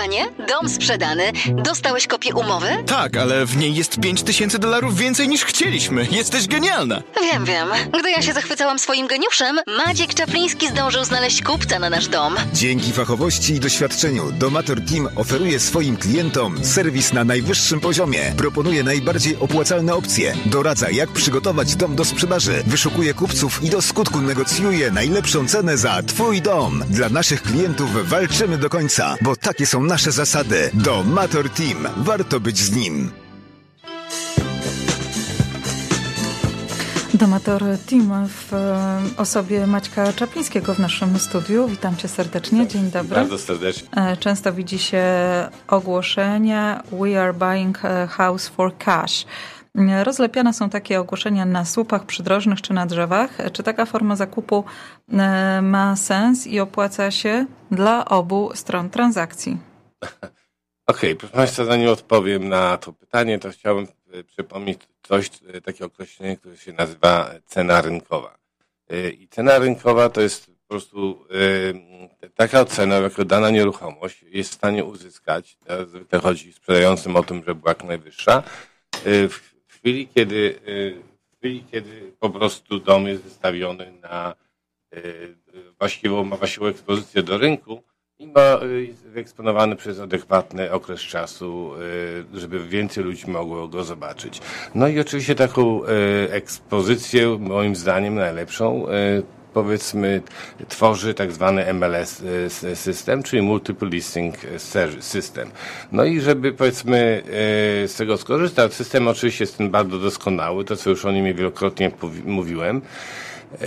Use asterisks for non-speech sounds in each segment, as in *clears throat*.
Kochanie, dom sprzedany. Dostałeś kopię umowy? Tak, ale w niej jest 5000 dolarów więcej niż chcieliśmy. Jesteś genialna. Wiem, wiem. Gdy ja się zachwycałam swoim geniuszem, Maciek Czapliński zdążył znaleźć kupca na nasz dom. Dzięki fachowości i doświadczeniu Domator Team oferuje swoim klientom serwis na najwyższym poziomie. Proponuje najbardziej opłacalne opcje. Doradza, jak przygotować dom do sprzedaży. Wyszukuje kupców i do skutku negocjuje najlepszą cenę za Twój dom. Dla naszych klientów walczymy do końca, bo takie są nasze zasady. Domator Team. Warto być z nim. Domator Team w e, osobie Maćka Czaplińskiego w naszym studiu. Witam cię serdecznie. Dzień dobry. Bardzo serdecznie. E, Często widzi się ogłoszenie We are buying a house for cash. E, Rozlepiane są takie ogłoszenia na słupach przydrożnych czy na drzewach. Czy taka forma zakupu ma sens i opłaca się dla obu stron transakcji? Okej, proszę Państwa, zanim odpowiem na to pytanie, to chciałbym e, przypomnieć coś, e, takie określenie, które się nazywa cena rynkowa. E, I cena rynkowa to jest po prostu taka cena, jaką dana nieruchomość jest w stanie uzyskać. Teraz Zwykle chodzi sprzedającym o tym, że była jak najwyższa. W chwili, kiedy, w chwili, kiedy po prostu dom jest wystawiony na właściwą, ma właściwą ekspozycję do rynku, ma y, wyeksponowany przez adekwatny okres czasu, y, żeby więcej ludzi mogło go zobaczyć. No i oczywiście taką y, ekspozycję, moim zdaniem najlepszą, powiedzmy, tworzy tak zwany MLS system, czyli Multiple Listing System. No i żeby powiedzmy z tego skorzystać, system oczywiście jest ten bardzo doskonały, to co już o nim wielokrotnie mówiłem.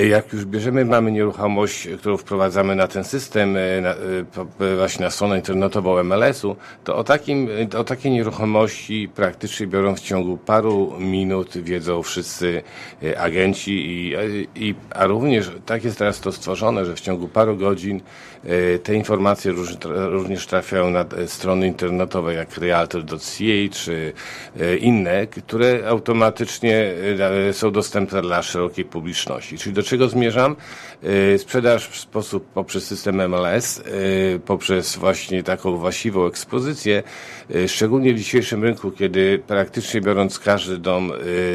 Jak już bierzemy, mamy nieruchomość, którą wprowadzamy na ten system, e, na, e, po- właśnie na stronę internetową MLS-u, to o, takim, e, o takiej nieruchomości praktycznie biorą w ciągu paru minut wiedzą wszyscy e, agenci, i, e, i, a również tak jest teraz to stworzone, że w ciągu paru godzin e, te informacje również trafiają na e, strony internetowe jak realtor.ca czy e, inne, które automatycznie e, są dostępne dla szerokiej publiczności. Czyli do czego zmierzam? E, Sprzedaż w sposób poprzez system MLS, e, poprzez właśnie taką właściwą ekspozycję, e, szczególnie w dzisiejszym rynku, kiedy praktycznie biorąc każdy dom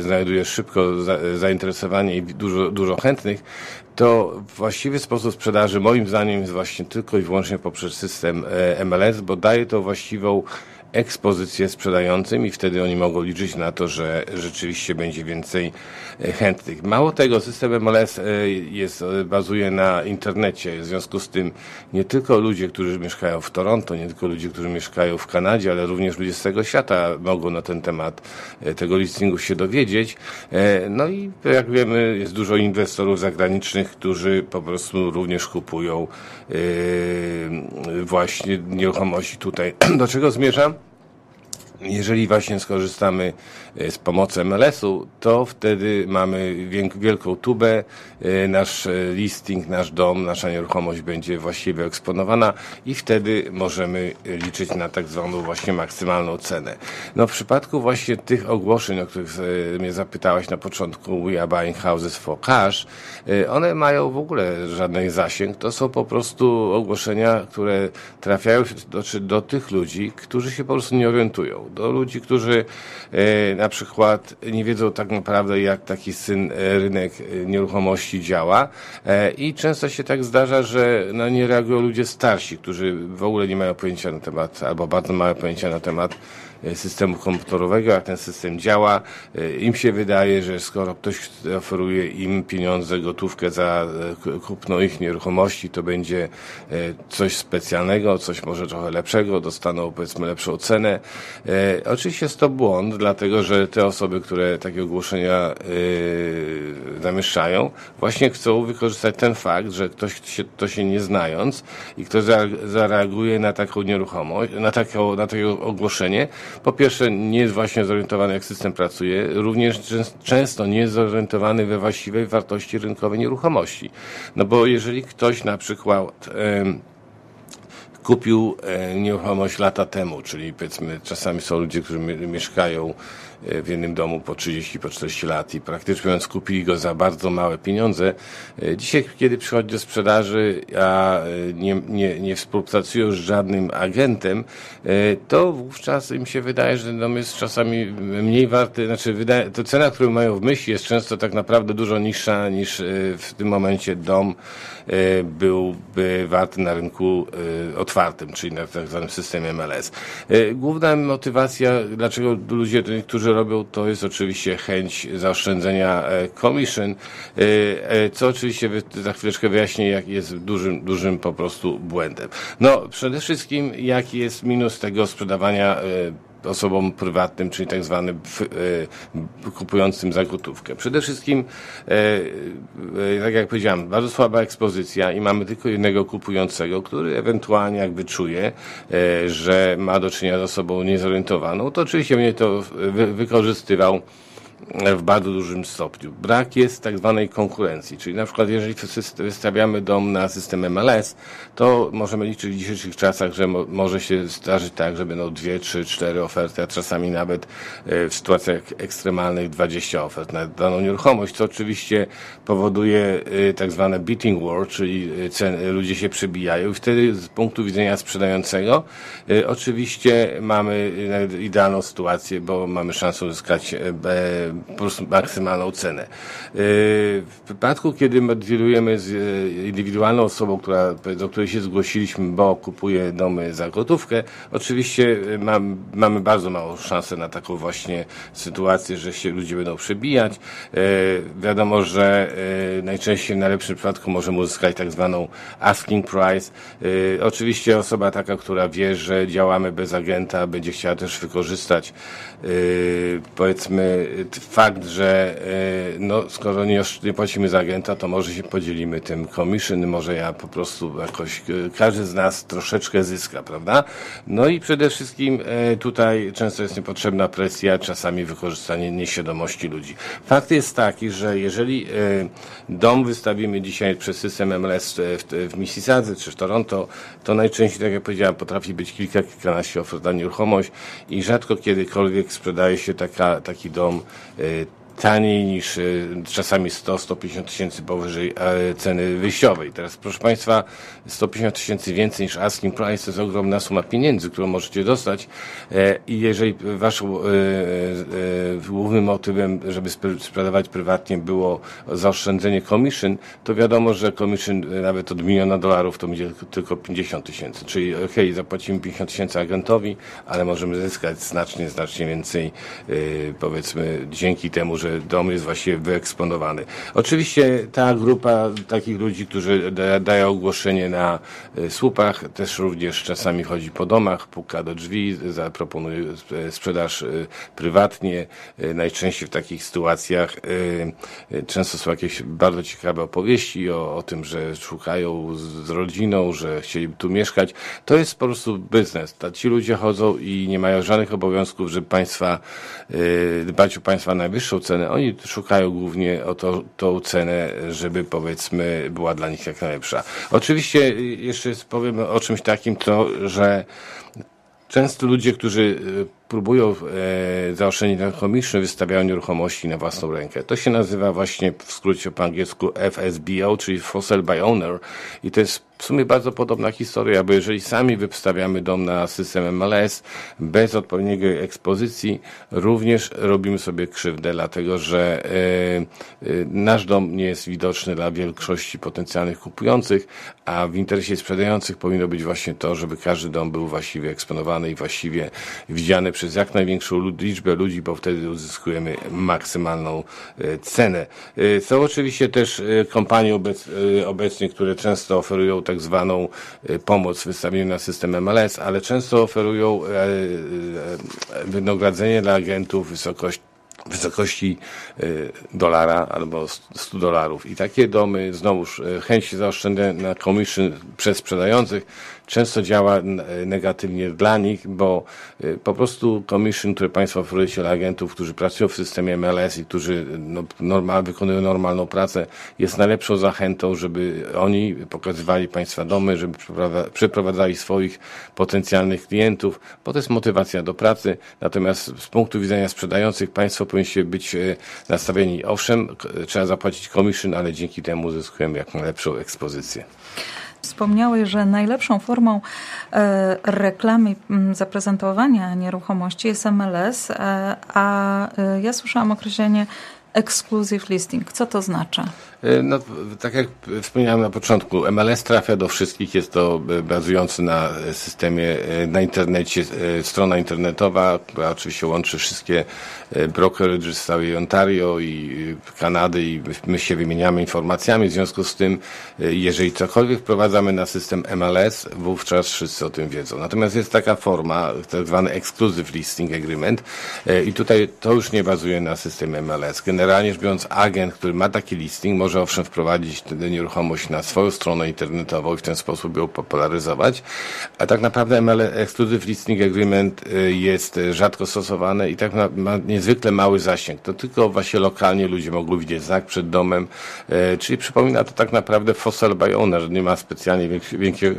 znajduje szybko za- zainteresowanie i dużo, dużo chętnych, to właściwy sposób sprzedaży moim zdaniem jest właśnie tylko i wyłącznie poprzez system MLS, bo daje to właściwą ekspozycję sprzedającym i wtedy oni mogą liczyć na to, że rzeczywiście będzie więcej e, chętnych. Mało tego, system MLS e, jest, e, bazuje na internecie, w związku z tym nie tylko ludzie, którzy mieszkają w Toronto, nie tylko ludzie, którzy mieszkają w Kanadzie, ale również ludzie z całego świata mogą na ten temat tego listingu się dowiedzieć. No i jak wiemy, jest dużo inwestorów zagranicznych, którzy po prostu również kupują właśnie nieruchomości tutaj. *clears throat* Do czego zmierzam? Jeżeli właśnie skorzystamy e, z pomocy MLS-u, to wtedy mamy wielką tubę, e, nasz e, listing, nasz dom, nasza nieruchomość będzie właściwie eksponowana i wtedy możemy liczyć na tak zwaną właśnie maksymalną cenę. No w przypadku właśnie tych ogłoszeń, o których mnie zapytałaś na początku, We are buying houses for cash, one mają w ogóle żaden zasięg. To są po prostu ogłoszenia, które trafiają do, do tych ludzi, którzy się po prostu nie orientują. Do ludzi, którzy e, na przykład nie wiedzą tak naprawdę, jak taki syn, e, rynek e, nieruchomości działa. I często się tak zdarza, że no, nie reagują ludzie starsi, którzy w ogóle nie mają pojęcia na temat, albo bardzo małe pojęcia na temat systemu komputerowego, jak ten system działa. Im się wydaje, że skoro ktoś oferuje im pieniądze, gotówkę za kupno ich nieruchomości, to będzie coś specjalnego, coś może trochę lepszego, dostaną powiedzmy lepszą cenę. E, Oczywiście jest to błąd, dlatego że te osoby, które takie ogłoszenia e, właśnie chcą wykorzystać ten fakt, że ktoś się, to się nie znając i ktoś za- zareaguje na taką nieruchomość, na, taką, na takie ogłoszenie, po pierwsze nie jest właśnie zorientowany, jak system pracuje, również czę- często nie jest zorientowany we właściwej wartości rynkowej nieruchomości. No bo jeżeli ktoś na przykład kupił e, nieruchomość lata temu, czyli powiedzmy czasami są ludzie, którzy mi- mieszkają w jednym domu po 30, po 40 lat i praktycznie mówiąc kupili go za bardzo małe pieniądze. E, Dzisiaj, kiedy przychodzi do sprzedaży, a e, nie, nie, nie współpracują z żadnym agentem, e, to wówczas im się wydaje, że dom jest czasami mniej warty, znaczy wydaje, to cena, którą mają w myśli jest często tak naprawdę dużo niższa niż w tym momencie dom byłby warty na rynku otwartym, czyli na tak zwanym systemie MLS. Główna motywacja, dlaczego ludzie, to niektórzy robią, to jest oczywiście chęć zaoszczędzenia e, commission, e, e, co oczywiście za chwileczkę wyjaśnię, jak jest dużym, dużym po prostu błędem. No, przede wszystkim, jaki jest minus tego sprzedawania osobom prywatnym, czyli tak zwanym e, kupującym za gotówkę. Przede wszystkim, e, e, tak jak powiedziałem, bardzo słaba ekspozycja i mamy tylko jednego kupującego, który ewentualnie jakby czuje, że ma do czynienia z osobą niezorientowaną, to oczywiście mnie to wy, wykorzystywał w bardzo dużym stopniu. Brak jest tak zwanej konkurencji, czyli na przykład jeżeli wystawiamy dom na system MLS, to możemy liczyć w dzisiejszych czasach, że mo- może się zdarzyć tak, że będą dwie, trzy, cztery oferty, a czasami nawet e, w sytuacjach ekstremalnych 20 ofert na daną nieruchomość, co oczywiście powoduje e, tak zwane beating war, czyli e, ludzie się przebijają i wtedy z punktu widzenia sprzedającego oczywiście mamy idealną sytuację, bo mamy szansę uzyskać prostu maksymalną cenę. E, W przypadku, kiedy dealujemy z e, indywidualną osobą, która, do której się zgłosiliśmy, bo kupuje domy za gotówkę, oczywiście e, mam, mamy bardzo małą szansę na taką właśnie sytuację, że się ludzie będą przebijać. Wiadomo, że najczęściej w najlepszym przypadku możemy uzyskać tak zwaną asking price. Oczywiście osoba taka, która wie, że działamy bez agenta, będzie chciała też wykorzystać powiedzmy fakt, że e, no, skoro nie, nie płacimy za agenta, to może się podzielimy tym commission, może ja po prostu jakoś, e, każdy z nas troszeczkę zyska, prawda? No i przede wszystkim e, tutaj często jest niepotrzebna presja, czasami wykorzystanie nieświadomości ludzi. Fakt jest taki, że jeżeli dom wystawimy dzisiaj przez system MLS w, w, Mississauga czy w Toronto, to najczęściej, tak jak powiedziałem, potrafi być kilka, kilkanaście ofert na nieruchomość i rzadko kiedykolwiek sprzedaje się taka, taki dom e, taniej niż e, czasami 100-150 tysięcy powyżej e, ceny wyjściowej. Teraz proszę Państwa, 150 tysięcy więcej niż asking price to jest ogromna suma pieniędzy, którą możecie dostać e, i jeżeli Waszą e, głównym motywem, żeby spr- sprzedawać prywatnie było zaoszczędzenie commission, to wiadomo, że commission nawet od miliona dolarów to będzie tylko 50 tysięcy, czyli okej, zapłacimy 50 tysięcy agentowi, ale możemy zyskać znacznie, znacznie więcej powiedzmy dzięki temu, że dom jest właściwie wyeksponowany. Oczywiście ta grupa takich ludzi, którzy da, dają ogłoszenie na e, słupach, też również czasami chodzi po domach, puka do drzwi, zaproponuje e, sprzedaż e, prywatnie. Najczęściej w takich sytuacjach często są jakieś bardzo ciekawe opowieści o, o tym, że szukają z, rodziną, że chcieliby tu mieszkać. To jest po prostu biznes. Ci ludzie chodzą i nie mają żadnych obowiązków, żeby państwa, dbać o państwa najwyższą cenę. Oni szukają głównie o to, tą cenę, żeby powiedzmy była dla nich jak najlepsza. Oczywiście y, jeszcze powiem o czymś takim, to, że Często ludzie, którzy y, próbują e, zaoszczędzić na wystawiają nieruchomości na własną rękę. To się nazywa właśnie w skrócie po angielsku FSBO, czyli for sale by owner i to jest w sumie bardzo podobna historia, bo jeżeli sami wystawiamy dom na system MLS bez odpowiedniej ekspozycji, również robimy sobie krzywdę, dlatego że e, e, nasz dom nie jest widoczny dla większości potencjalnych kupujących, a w interesie sprzedających powinno być właśnie to, żeby każdy dom był właściwie eksponowany i właściwie widziany przez jak największą liczbę ludzi, bo wtedy uzyskujemy maksymalną e, cenę. E, Są oczywiście też e, kompanie obec, obecnie, które często oferują tak zwaną pomoc w wystawieniu na system MLS, ale często oferują wynagrodzenie dla agentów w wysokości wysokości y, dolara albo 100 dolarów. I takie domy, znowuż y, chęć zaoszczędzenia na commission przez sprzedających często działa negatywnie dla nich, bo y, po prostu commission, które Państwo oferujecie dla agentów, którzy pracują w systemie MLS i którzy no, normal, wykonują normalną pracę, jest najlepszą zachętą, żeby oni pokazywali Państwa domy, żeby przeprowadza- przeprowadzali swoich potencjalnych klientów, bo to jest motywacja do pracy. Natomiast z punktu widzenia sprzedających Państwo powinniście być e, nastawieni, owszem, trzeba zapłacić commission, ale dzięki temu uzyskujemy jak najlepszą ekspozycję. Wspomniałeś, że najlepszą formą e, reklamy, zaprezentowania nieruchomości jest MLS, e, a ja słyszałam określenie exclusive listing. Co to znaczy? E, No, tak jak wspomniałem na początku, MLS trafia do wszystkich. Jest to e, bazujący na e, systemie na internecie strona internetowa, która oczywiście łączy wszystkie brokerages z całej Ontario i Kanady i my się wymieniamy informacjami. W związku z tym, jeżeli cokolwiek wprowadzamy na system MLS, wówczas wszyscy o tym wiedzą. Natomiast jest taka forma, tak zwany Exclusive Listing Agreement i tutaj to już nie bazuje na systemie MLS. Generalnie rzecz biorąc, agent, który ma taki listing, może owszem wprowadzić tę nieruchomość na swoją stronę internetową i w ten sposób ją popularyzować, a tak naprawdę ML Exclusive Listing Agreement e, jest rzadko stosowane i tak ma, niezwykle mały zasięg. To tylko właśnie lokalnie ludzie mogą widzieć znak przed domem, e, czyli przypomina to tak naprawdę for sale by owner, nie ma specjalnie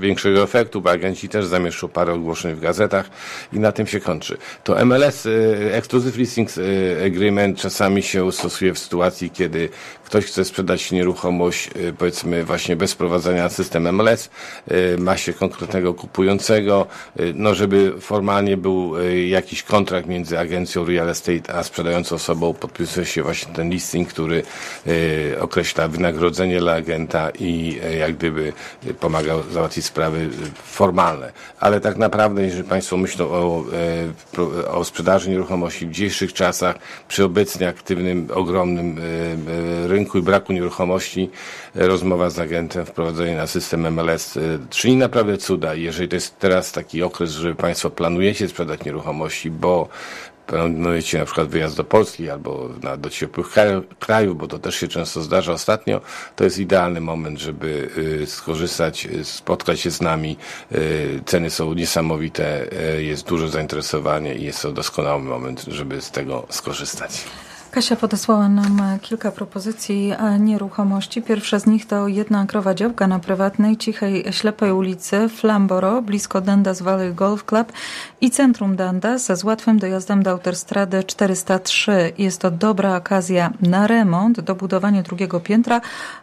większego efektu, bo agenci też zamieszczą parę ogłoszeń w gazetach i na tym się kończy. To MLS, e, Exclusive Listings e, Agreement czasami się stosuje w sytuacji, kiedy ktoś chce sprzedać nieruchomość, e, powiedzmy właśnie bez wprowadzania na system MLS, e, ma się konkretnego kupującego, e, no żeby formalnie był jakiś kontrakt między agencją real estate a sprzedającą osobą, podpisuje się właśnie ten listing, który określa wynagrodzenie dla agenta i jak gdyby e, pomaga załatwić sprawy formalne. Ale tak naprawdę, jeżeli Państwo myślą o, o sprzedaży nieruchomości w dzisiejszych czasach, przy obecnie aktywnym, ogromnym e, rynku i braku nieruchomości, e, rozmowa z agentem, wprowadzenie na system MLS e, czyni naprawdę cuda. I Jeżeli to jest teraz taki okres, że Państwo planujecie sprzedać nieruchomości, bo planujecie na przykład wyjazd do Polski albo na, do ciepłych krajów, bo to też się często zdarza ostatnio, to jest idealny moment, żeby y, skorzystać, y, spotkać się z nami. Y, ceny są niesamowite, jest duże zainteresowanie i jest to doskonały moment, żeby z tego skorzystać. Kasia podesłała nam kilka propozycji nieruchomości. Pierwsza z nich to jedna krowa działka na prywatnej, cichej, ślepej ulicy Flamboro, blisko Dundas Valley Golf Club i centrum Dundas z łatwym dojazdem do autostrady 403. Jest to dobra okazja na remont, dobudowanie drugiego piętra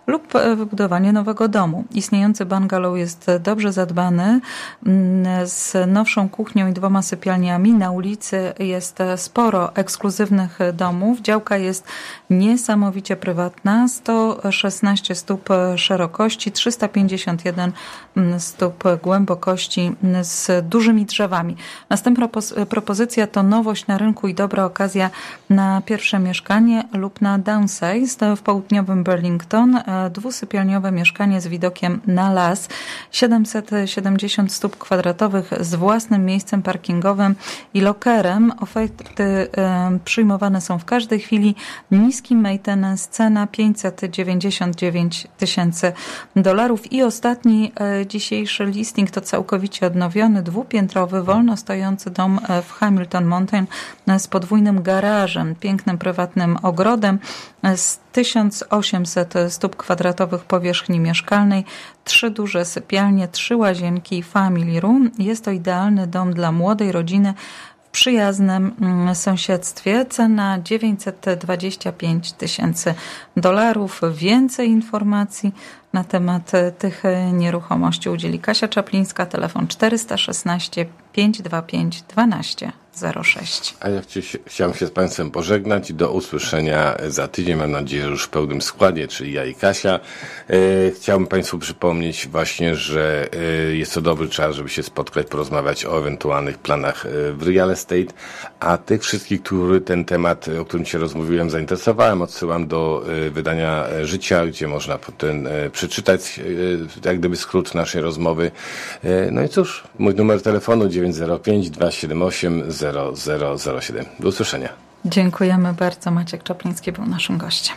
lub e, wybudowanie nowego domu. Istniejący bungalow jest dobrze zadbany, mm, z nowszą kuchnią i dwoma sypialniami. Na ulicy jest sporo ekskluzywnych domów. Działka jest niesamowicie prywatna. 116 stóp szerokości, 351 mm, stóp głębokości mm, z dużymi drzewami. Następna propozycja to nowość na rynku i dobra okazja na pierwsze mieszkanie lub na downsize w południowym Burlington. E, Dwusypialniowe mieszkanie z widokiem na las. 770 stóp kwadratowych z własnym miejscem parkingowym i lokerem. Oferty e, przyjmowane są w każdej chwili. Niski maintenance, cena 599 tysięcy dolarów. I ostatni e, dzisiejszy listing to całkowicie odnowiony, dwupiętrowy, wolno stojący dom e, w Hamilton Mountain e, z podwójnym garażem, pięknym prywatnym ogrodem z 1800 stóp kwadratowych powierzchni mieszkalnej, trzy duże sypialnie, trzy łazienki, family room. Jest to idealny dom dla młodej rodziny przyjaznym mm, sąsiedztwie. Cena 925 tysięcy dolarów. Więcej informacji na temat e, tych e, nieruchomości udzieli Kasia Czaplińska, telefon 416 525 12 06. A ja chci- chciałem się z Państwem pożegnać i do usłyszenia za tydzień, mam nadzieję, że już w pełnym składzie, czyli ja i Kasia. E, Chciałbym Państwu przypomnieć właśnie, że e, jest to dobry czas, żeby się spotkać, porozmawiać o ewentualnych planach e, w real estate, a tych wszystkich, który ten temat, o którym Cię rozmówiłem, zainteresowałem, odsyłam do e, wydania e, Życia, gdzie można e, przeczytać jak gdyby skrót naszej rozmowy. No i cóż, mój numer telefonu 905 278 0007. Do usłyszenia. Dziękujemy bardzo. Maciek Czapliński był naszym gościem.